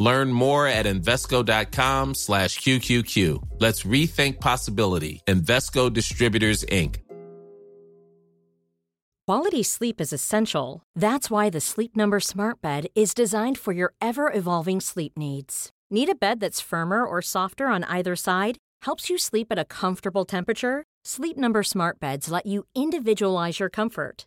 Learn more at Invesco.com slash QQQ. Let's rethink possibility. Invesco Distributors, Inc. Quality sleep is essential. That's why the Sleep Number Smart Bed is designed for your ever evolving sleep needs. Need a bed that's firmer or softer on either side? Helps you sleep at a comfortable temperature? Sleep Number Smart Beds let you individualize your comfort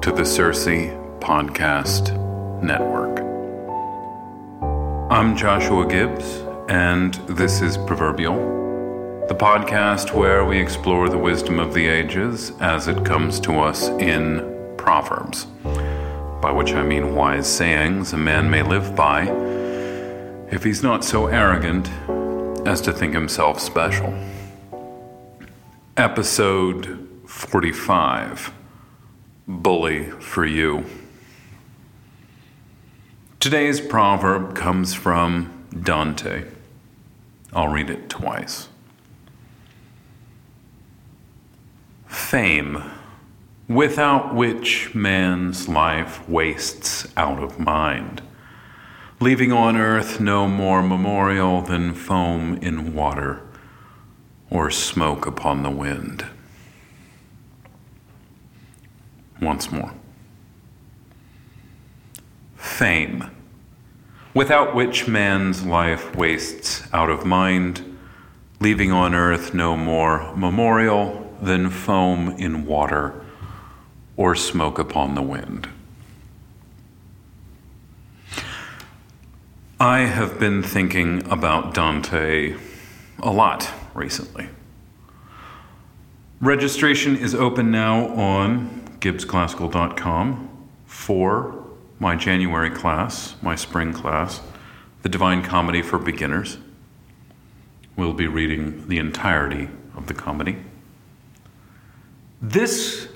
to the Circe Podcast Network. I'm Joshua Gibbs, and this is Proverbial, the podcast where we explore the wisdom of the ages as it comes to us in Proverbs, by which I mean wise sayings a man may live by if he's not so arrogant as to think himself special. Episode 45 Bully for You. Today's proverb comes from Dante. I'll read it twice. Fame, without which man's life wastes out of mind, leaving on earth no more memorial than foam in water or smoke upon the wind. Once more. Fame, without which man's life wastes out of mind, leaving on earth no more memorial than foam in water or smoke upon the wind. I have been thinking about Dante a lot recently. Registration is open now on gibbsclassical.com for my January class, my spring class, The Divine Comedy for Beginners. We'll be reading the entirety of the comedy. This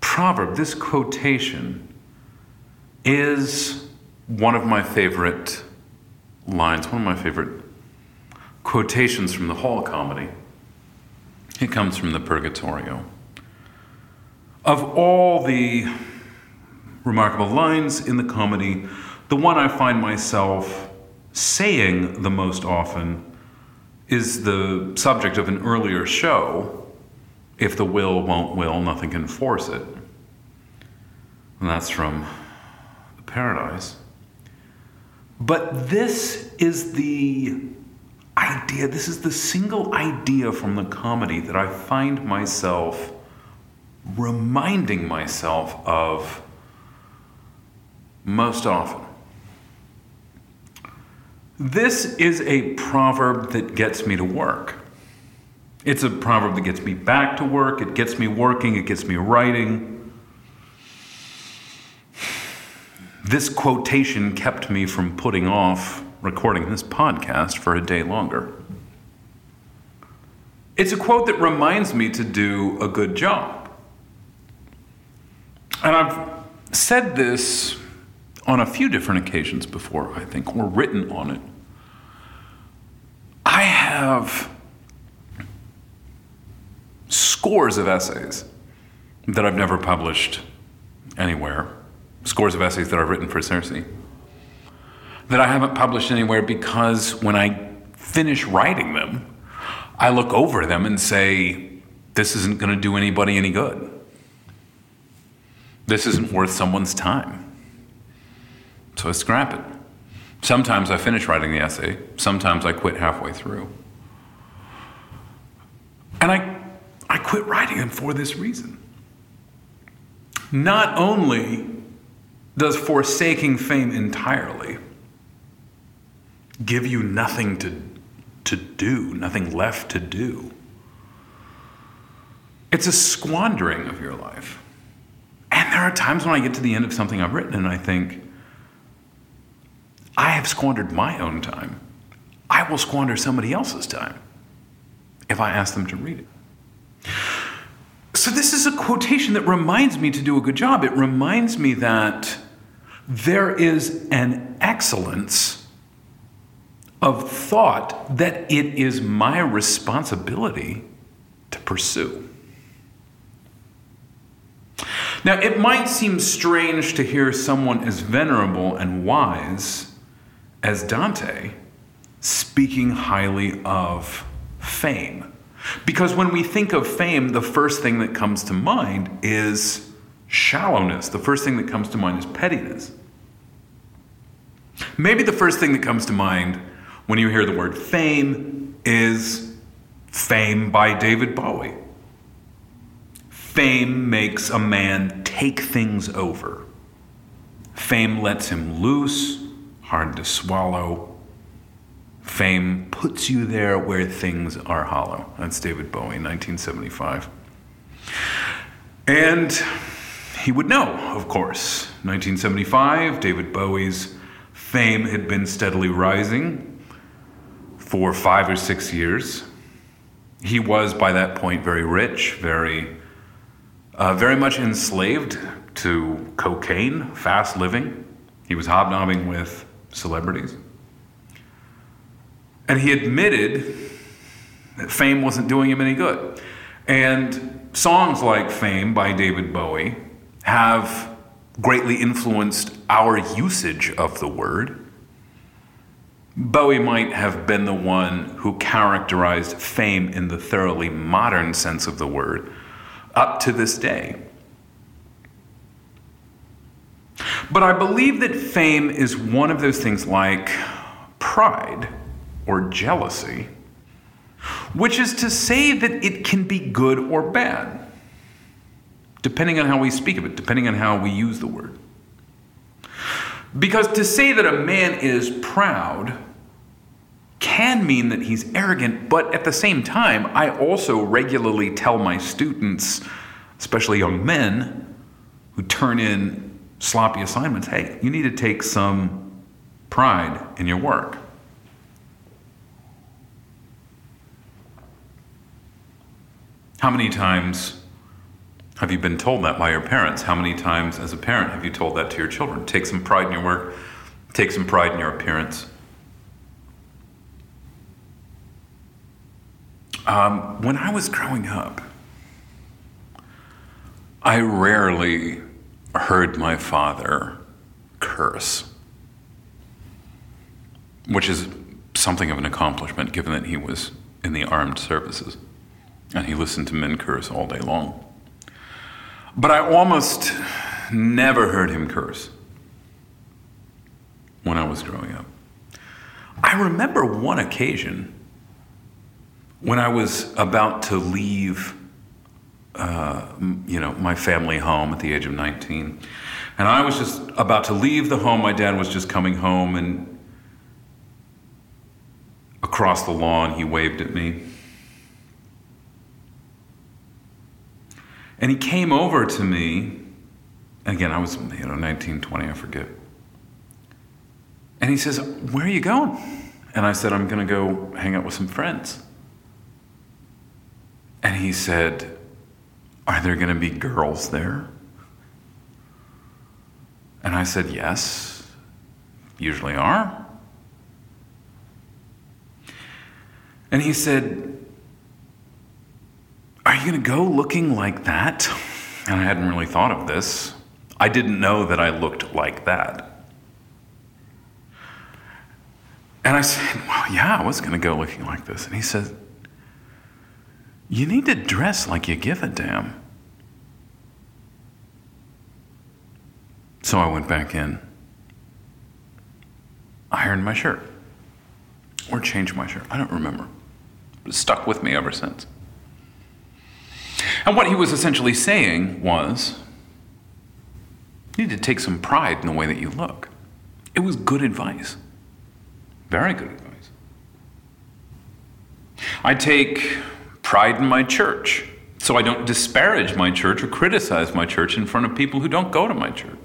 proverb, this quotation, is one of my favorite lines, one of my favorite quotations from the whole comedy. It comes from the Purgatorio. Of all the remarkable lines in the comedy, the one I find myself saying the most often is the subject of an earlier show if the will won't will, nothing can force it. And that's from Paradise. But this is the idea, this is the single idea from the comedy that I find myself reminding myself of most often. This is a proverb that gets me to work. It's a proverb that gets me back to work, it gets me working, it gets me writing. This quotation kept me from putting off recording this podcast for a day longer. It's a quote that reminds me to do a good job. And I've said this on a few different occasions before, I think, or written on it. I have scores of essays that I've never published anywhere, scores of essays that I've written for Circe, that I haven't published anywhere because when I finish writing them, I look over them and say, this isn't going to do anybody any good. This isn't worth someone's time. So I scrap it. Sometimes I finish writing the essay, sometimes I quit halfway through. And I, I quit writing them for this reason. Not only does forsaking fame entirely give you nothing to, to do, nothing left to do, it's a squandering of your life. And there are times when I get to the end of something I've written and I think, I have squandered my own time. I will squander somebody else's time if I ask them to read it. So, this is a quotation that reminds me to do a good job. It reminds me that there is an excellence of thought that it is my responsibility to pursue. Now, it might seem strange to hear someone as venerable and wise as Dante speaking highly of fame. Because when we think of fame, the first thing that comes to mind is shallowness. The first thing that comes to mind is pettiness. Maybe the first thing that comes to mind when you hear the word fame is Fame by David Bowie. Fame makes a man take things over. Fame lets him loose, hard to swallow. Fame puts you there where things are hollow. That's David Bowie, 1975. And he would know, of course. 1975, David Bowie's fame had been steadily rising for five or six years. He was, by that point, very rich, very uh, very much enslaved to cocaine, fast living. He was hobnobbing with celebrities. And he admitted that fame wasn't doing him any good. And songs like Fame by David Bowie have greatly influenced our usage of the word. Bowie might have been the one who characterized fame in the thoroughly modern sense of the word up to this day. But I believe that fame is one of those things like pride or jealousy, which is to say that it can be good or bad, depending on how we speak of it, depending on how we use the word. Because to say that a man is proud can mean that he's arrogant, but at the same time, I also regularly tell my students, especially young men who turn in sloppy assignments, hey, you need to take some pride in your work. How many times have you been told that by your parents? How many times as a parent have you told that to your children? Take some pride in your work, take some pride in your appearance. Um, when I was growing up, I rarely heard my father curse, which is something of an accomplishment given that he was in the armed services and he listened to men curse all day long. But I almost never heard him curse when I was growing up. I remember one occasion when I was about to leave, uh, you know, my family home at the age of 19, and I was just about to leave the home, my dad was just coming home, and across the lawn, he waved at me. And he came over to me, and again, I was, you know, 19, 20, I forget. And he says, Where are you going? And I said, I'm going to go hang out with some friends. And he said, Are there going to be girls there? And I said, Yes, usually are. And he said, Are you going to go looking like that? And I hadn't really thought of this. I didn't know that I looked like that. And I said, Well, yeah, I was going to go looking like this. And he said, You need to dress like you give a damn. So I went back in, ironed my shirt, or changed my shirt. I don't remember. It stuck with me ever since. And what he was essentially saying was you need to take some pride in the way that you look. It was good advice. Very good advice. I take pride in my church, so I don't disparage my church or criticize my church in front of people who don't go to my church.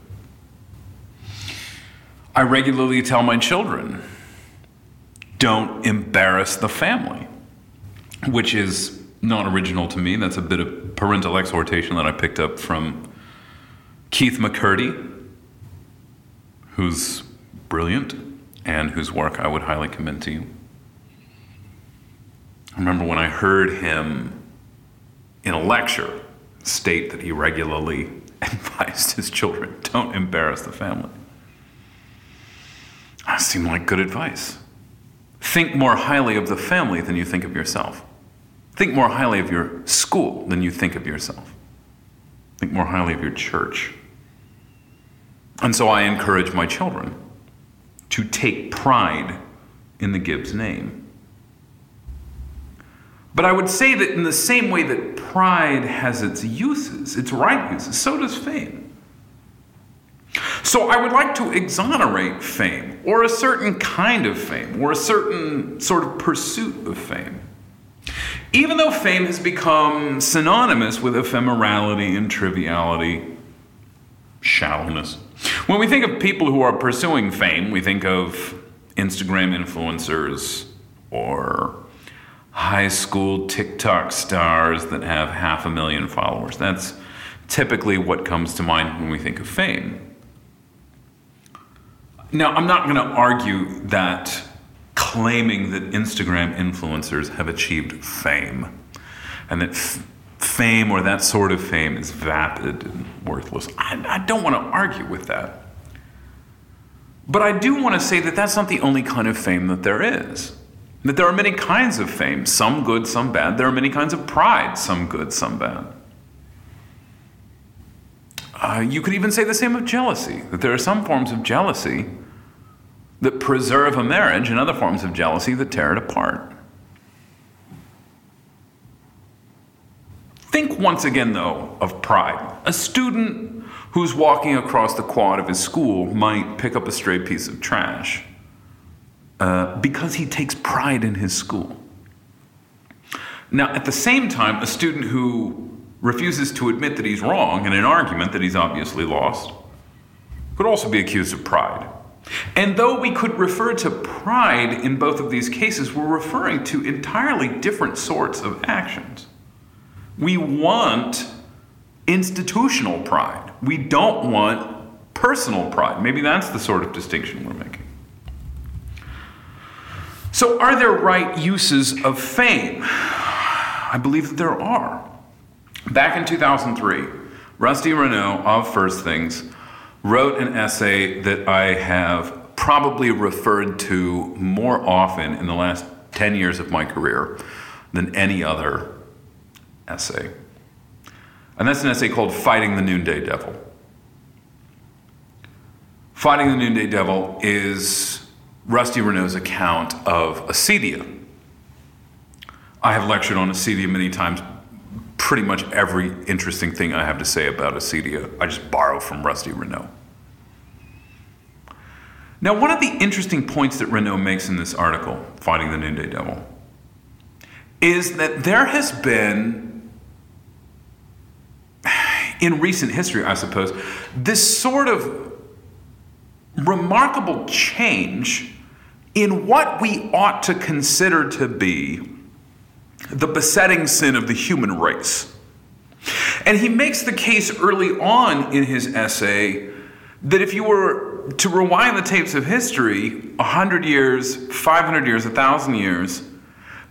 I regularly tell my children, don't embarrass the family, which is not original to me. That's a bit of parental exhortation that I picked up from Keith McCurdy, who's brilliant and whose work I would highly commend to you. I remember when I heard him in a lecture state that he regularly advised his children don't embarrass the family. That seemed like good advice. Think more highly of the family than you think of yourself. Think more highly of your school than you think of yourself. Think more highly of your church. And so I encourage my children to take pride in the Gibbs name. But I would say that in the same way that pride has its uses, its right uses, so does fame. So I would like to exonerate fame, or a certain kind of fame, or a certain sort of pursuit of fame. Even though fame has become synonymous with ephemerality and triviality, shallowness. When we think of people who are pursuing fame, we think of Instagram influencers or high school TikTok stars that have half a million followers. That's typically what comes to mind when we think of fame. Now, I'm not going to argue that claiming that Instagram influencers have achieved fame and that f- fame or that sort of fame is vapid and worthless. I, I don't want to argue with that. But I do want to say that that's not the only kind of fame that there is. That there are many kinds of fame, some good, some bad. There are many kinds of pride, some good, some bad. Uh, you could even say the same of jealousy, that there are some forms of jealousy that preserve a marriage and other forms of jealousy that tear it apart. Think once again, though, of pride. A student who's walking across the quad of his school might pick up a stray piece of trash uh, because he takes pride in his school. Now, at the same time, a student who refuses to admit that he's wrong in an argument that he's obviously lost could also be accused of pride. And though we could refer to pride in both of these cases, we're referring to entirely different sorts of actions. We want institutional pride. We don't want personal pride. Maybe that's the sort of distinction we're making. So, are there right uses of fame? I believe that there are. Back in 2003, Rusty Reno of First Things wrote an essay that I have probably referred to more often in the last 10 years of my career than any other essay. And that's an essay called Fighting the Noonday Devil. Fighting the Noonday Devil is Rusty Reno's account of acedia. I have lectured on acedia many times pretty much every interesting thing I have to say about acedia, I just borrow from Rusty Reno. Now, one of the interesting points that Reno makes in this article, Fighting the Noonday Devil, is that there has been, in recent history, I suppose, this sort of remarkable change in what we ought to consider to be the besetting sin of the human race. And he makes the case early on in his essay that if you were to rewind the tapes of history 100 years, 500 years, 1,000 years,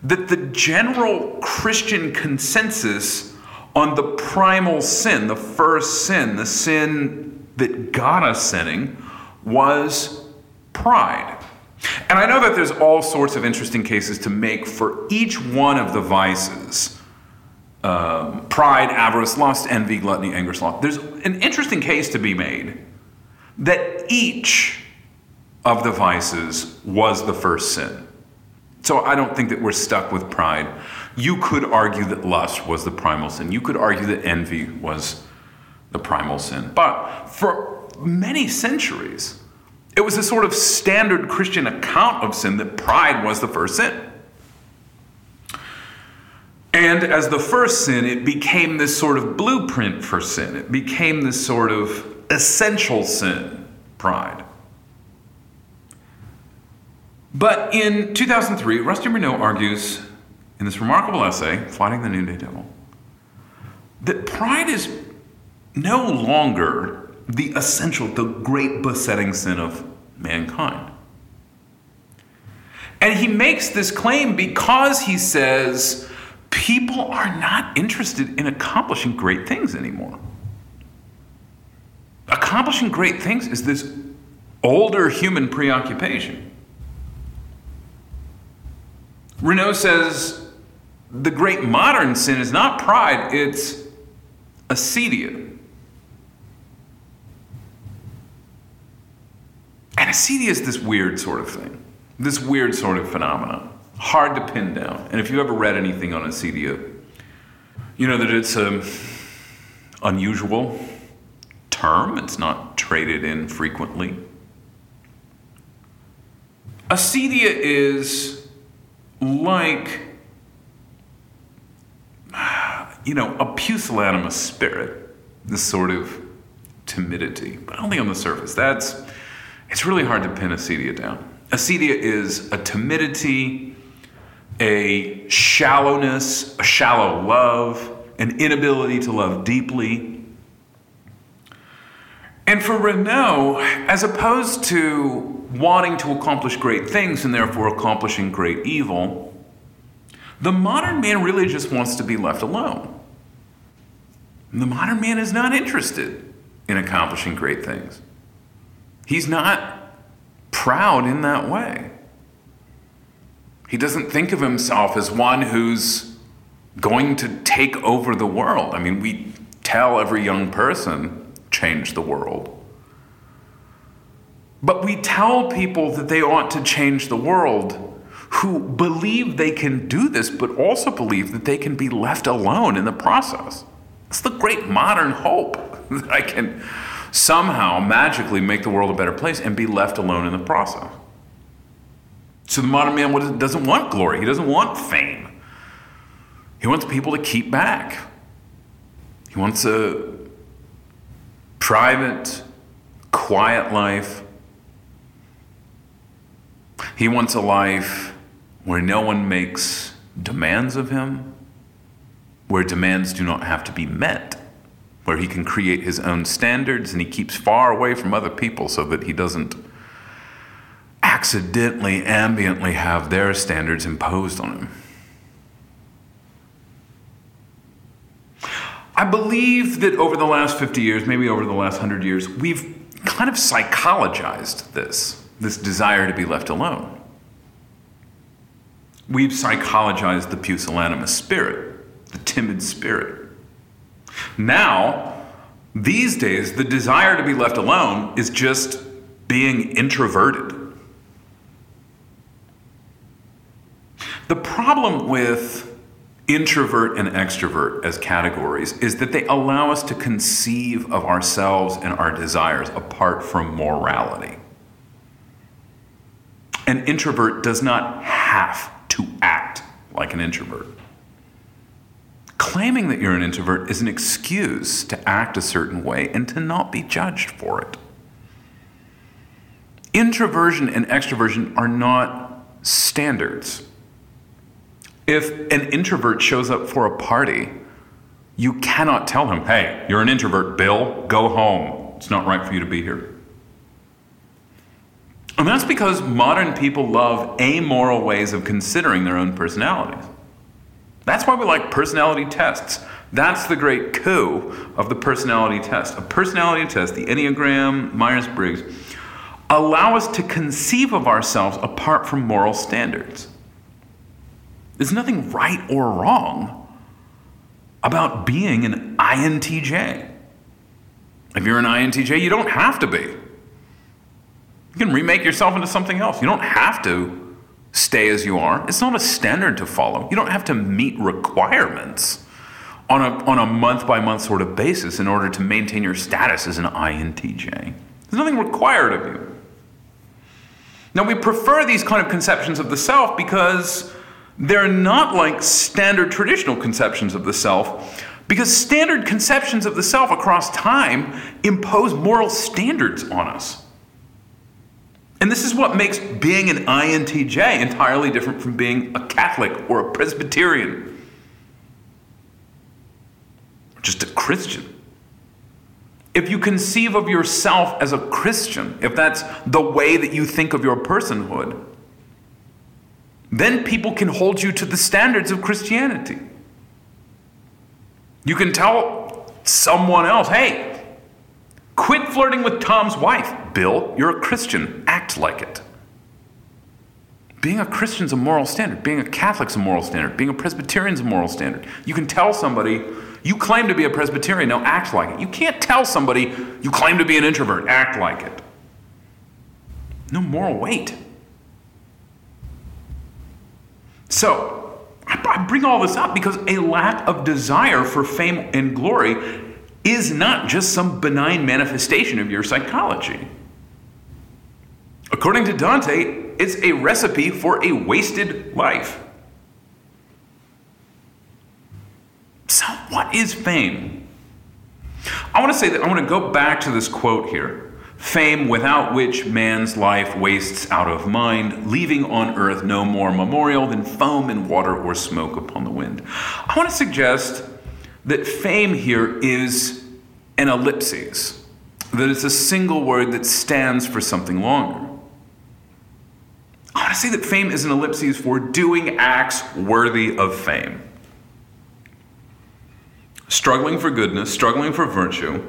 that the general Christian consensus on the primal sin, the first sin, the sin that got us sinning, was pride. And I know that there's all sorts of interesting cases to make for each one of the vices um, pride, avarice, lust, envy, gluttony, anger, sloth. There's an interesting case to be made that each of the vices was the first sin. So I don't think that we're stuck with pride. You could argue that lust was the primal sin. You could argue that envy was the primal sin. But for many centuries, it was a sort of standard Christian account of sin that pride was the first sin. And as the first sin, it became this sort of blueprint for sin. It became this sort of essential sin, pride. But in 2003, Rusty Reno argues in this remarkable essay, Fighting the Noonday Devil, that pride is no longer the essential, the great besetting sin of mankind. And he makes this claim because he says people are not interested in accomplishing great things anymore. Accomplishing great things is this older human preoccupation. Reno says the great modern sin is not pride, it's acedia. And acedia is this weird sort of thing, this weird sort of phenomenon, hard to pin down. And if you ever read anything on acedia, uh, you know that it's an unusual term, it's not traded in frequently. Acedia is like, you know, a pusillanimous spirit, this sort of timidity, but only on the surface. That's, it's really hard to pin acedia down. Acedia is a timidity, a shallowness, a shallow love, an inability to love deeply. And for Reno, as opposed to wanting to accomplish great things and therefore accomplishing great evil, the modern man really just wants to be left alone. The modern man is not interested in accomplishing great things. He's not proud in that way. He doesn't think of himself as one who's going to take over the world. I mean, we tell every young person, change the world. But we tell people that they ought to change the world who believe they can do this, but also believe that they can be left alone in the process. It's the great modern hope that I can somehow magically make the world a better place and be left alone in the process. So the modern man doesn't want glory, he doesn't want fame. He wants people to keep back. He wants a private, quiet life he wants a life where no one makes demands of him, where demands do not have to be met, where he can create his own standards and he keeps far away from other people so that he doesn't accidentally, ambiently have their standards imposed on him. I believe that over the last 50 years, maybe over the last 100 years, we've kind of psychologized this this desire to be left alone. We've psychologized the pusillanimous spirit, the timid spirit. Now, these days, the desire to be left alone is just being introverted. The problem with introvert and extrovert as categories is that they allow us to conceive of ourselves and our desires apart from morality. An introvert does not have to act like an introvert. Claiming that you're an introvert is an excuse to act a certain way and to not be judged for it. Introversion and extroversion are not standards. If an introvert shows up for a party, you cannot tell him, hey, you're an introvert, Bill, go home. It's not right for you to be here. And that's because modern people love amoral ways of considering their own personalities. That's why we like personality tests. That's the great coup of the personality test. A personality test, the Enneagram, Myers Briggs, allow us to conceive of ourselves apart from moral standards. There's nothing right or wrong about being an INTJ. If you're an INTJ, you don't have to be. You can remake yourself into something else. You don't have to stay as you are. It's not a standard to follow. You don't have to meet requirements on a, on a month by month sort of basis in order to maintain your status as an INTJ. There's nothing required of you. Now, we prefer these kind of conceptions of the self because they're not like standard traditional conceptions of the self, because standard conceptions of the self across time impose moral standards on us. And this is what makes being an INTJ entirely different from being a Catholic or a Presbyterian just a Christian. If you conceive of yourself as a Christian, if that's the way that you think of your personhood, then people can hold you to the standards of Christianity. You can tell someone else, hey, quit flirting with Tom's wife. Bill, you're a Christian. Act like it. Being a Christian's a moral standard. Being a Catholic's a moral standard. Being a Presbyterian's a moral standard. You can tell somebody you claim to be a Presbyterian, now act like it. You can't tell somebody you claim to be an introvert, act like it. No moral weight. So, I bring all this up because a lack of desire for fame and glory is not just some benign manifestation of your psychology. According to Dante, it's a recipe for a wasted life. So, what is fame? I want to say that I want to go back to this quote here fame without which man's life wastes out of mind, leaving on earth no more memorial than foam and water or smoke upon the wind. I want to suggest that fame here is an ellipsis, that it's a single word that stands for something longer. I want to say that fame is an ellipsis for doing acts worthy of fame struggling for goodness, struggling for virtue,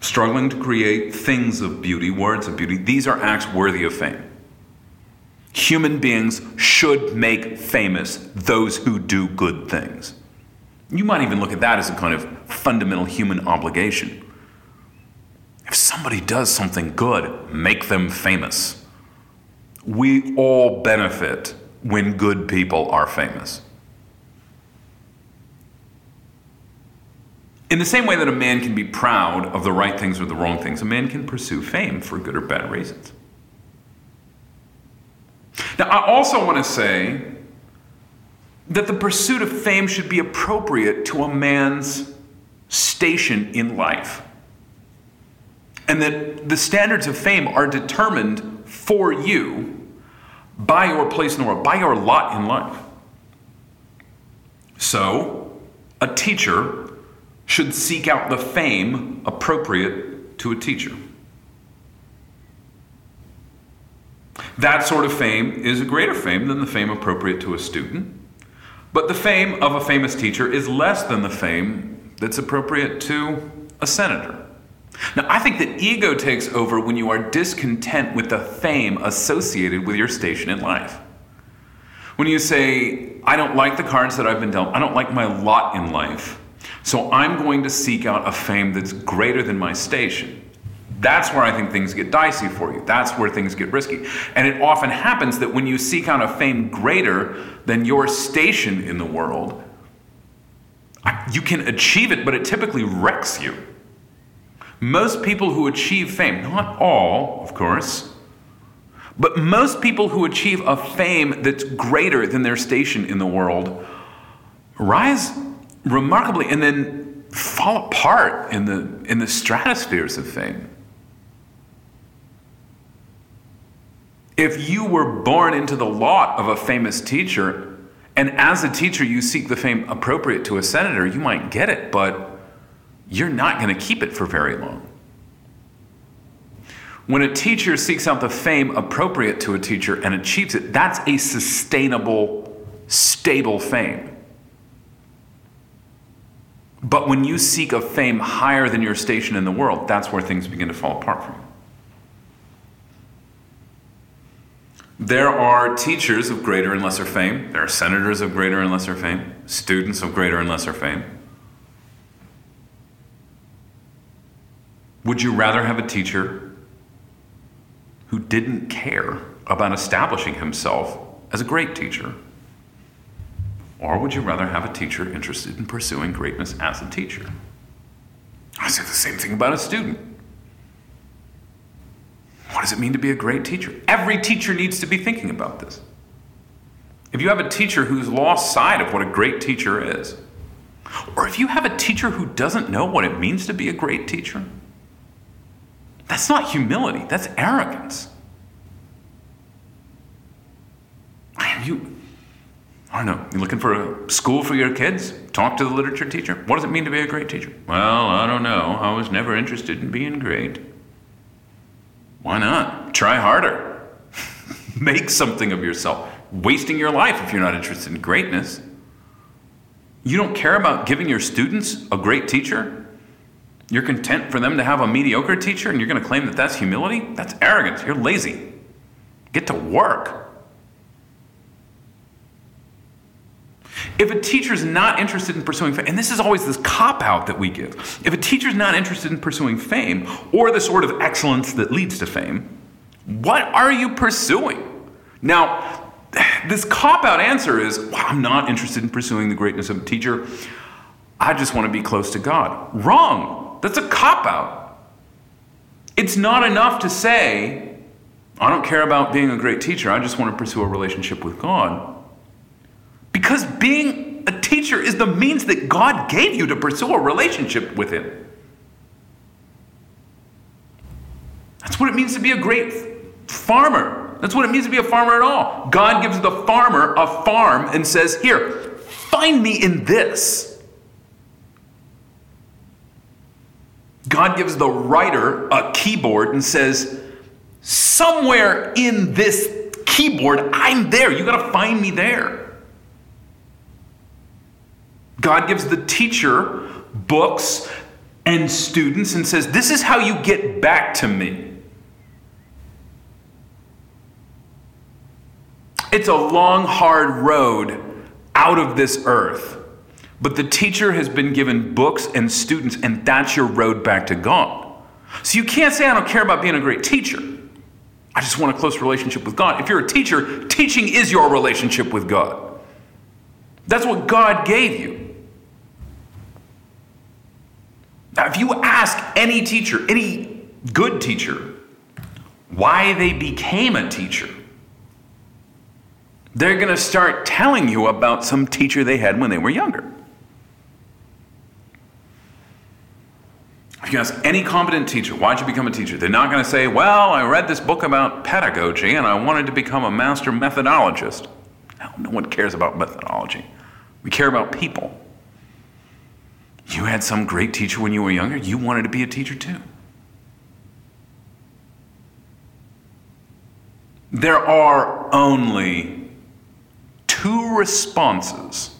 struggling to create things of beauty, words of beauty, these are acts worthy of fame. Human beings should make famous those who do good things. You might even look at that as a kind of fundamental human obligation. If somebody does something good, make them famous. We all benefit when good people are famous. In the same way that a man can be proud of the right things or the wrong things, a man can pursue fame for good or bad reasons. Now, I also want to say that the pursuit of fame should be appropriate to a man's station in life. And that the standards of fame are determined for you by your place in the world, by your lot in life. So, a teacher should seek out the fame appropriate to a teacher. That sort of fame is a greater fame than the fame appropriate to a student. But the fame of a famous teacher is less than the fame that's appropriate to a senator. Now, I think that ego takes over when you are discontent with the fame associated with your station in life. When you say, I don't like the cards that I've been dealt, I don't like my lot in life, so I'm going to seek out a fame that's greater than my station. That's where I think things get dicey for you. That's where things get risky. And it often happens that when you seek out a fame greater than your station in the world, you can achieve it, but it typically wrecks you. Most people who achieve fame, not all, of course, but most people who achieve a fame that's greater than their station in the world rise remarkably and then fall apart in the in the stratospheres of fame. If you were born into the lot of a famous teacher, and as a teacher you seek the fame appropriate to a senator, you might get it, but you're not going to keep it for very long. When a teacher seeks out the fame appropriate to a teacher and achieves it, that's a sustainable, stable fame. But when you seek a fame higher than your station in the world, that's where things begin to fall apart from you. There are teachers of greater and lesser fame. There are senators of greater and lesser fame, students of greater and lesser fame. Would you rather have a teacher who didn't care about establishing himself as a great teacher? Or would you rather have a teacher interested in pursuing greatness as a teacher? I say the same thing about a student. What does it mean to be a great teacher? Every teacher needs to be thinking about this. If you have a teacher who's lost sight of what a great teacher is, or if you have a teacher who doesn't know what it means to be a great teacher, that's not humility, that's arrogance. You, I don't know, you looking for a school for your kids? Talk to the literature teacher. What does it mean to be a great teacher? Well, I don't know. I was never interested in being great. Why not? Try harder. Make something of yourself. Wasting your life if you're not interested in greatness. You don't care about giving your students a great teacher? You're content for them to have a mediocre teacher and you're going to claim that that's humility? That's arrogance. You're lazy. Get to work. If a teacher's not interested in pursuing fame, and this is always this cop out that we give, if a teacher's not interested in pursuing fame or the sort of excellence that leads to fame, what are you pursuing? Now, this cop out answer is well, I'm not interested in pursuing the greatness of a teacher. I just want to be close to God. Wrong. That's a cop out. It's not enough to say, I don't care about being a great teacher, I just want to pursue a relationship with God. Because being a teacher is the means that God gave you to pursue a relationship with Him. That's what it means to be a great farmer. That's what it means to be a farmer at all. God gives the farmer a farm and says, Here, find me in this. God gives the writer a keyboard and says, Somewhere in this keyboard, I'm there. You got to find me there. God gives the teacher books and students and says, This is how you get back to me. It's a long, hard road out of this earth. But the teacher has been given books and students, and that's your road back to God. So you can't say, I don't care about being a great teacher. I just want a close relationship with God. If you're a teacher, teaching is your relationship with God. That's what God gave you. Now, if you ask any teacher, any good teacher, why they became a teacher, they're going to start telling you about some teacher they had when they were younger. You ask any competent teacher, why'd you become a teacher? They're not going to say, well, I read this book about pedagogy and I wanted to become a master methodologist. No, no one cares about methodology. We care about people. You had some great teacher when you were younger, you wanted to be a teacher too. There are only two responses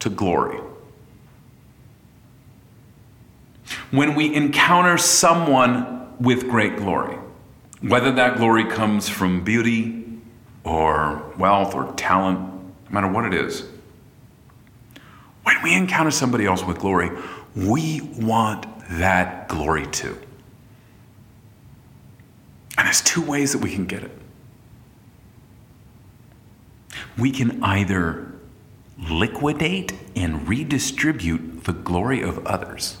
to glory. When we encounter someone with great glory, whether that glory comes from beauty or wealth or talent, no matter what it is, when we encounter somebody else with glory, we want that glory too. And there's two ways that we can get it. We can either liquidate and redistribute the glory of others.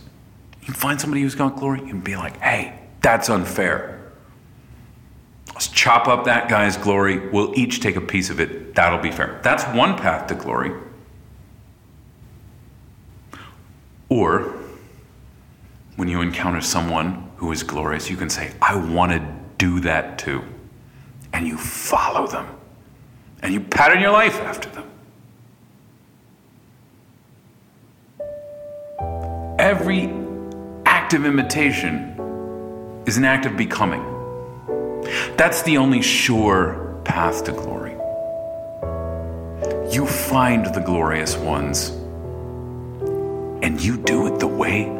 You find somebody who's got glory and be like, hey, that's unfair. Let's chop up that guy's glory. We'll each take a piece of it. That'll be fair. That's one path to glory. Or when you encounter someone who is glorious, you can say, I want to do that too. And you follow them. And you pattern your life after them. Every act of imitation is an act of becoming. That's the only sure path to glory. You find the glorious ones and you do it the way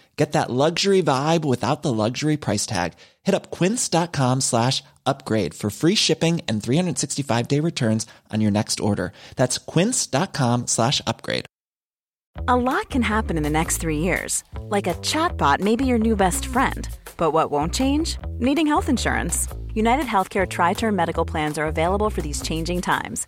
Get that luxury vibe without the luxury price tag. Hit up quince.com slash upgrade for free shipping and 365 day returns on your next order. That's quince.com slash upgrade. A lot can happen in the next three years. Like a chatbot may be your new best friend. But what won't change? Needing health insurance. United Healthcare Tri Term Medical Plans are available for these changing times.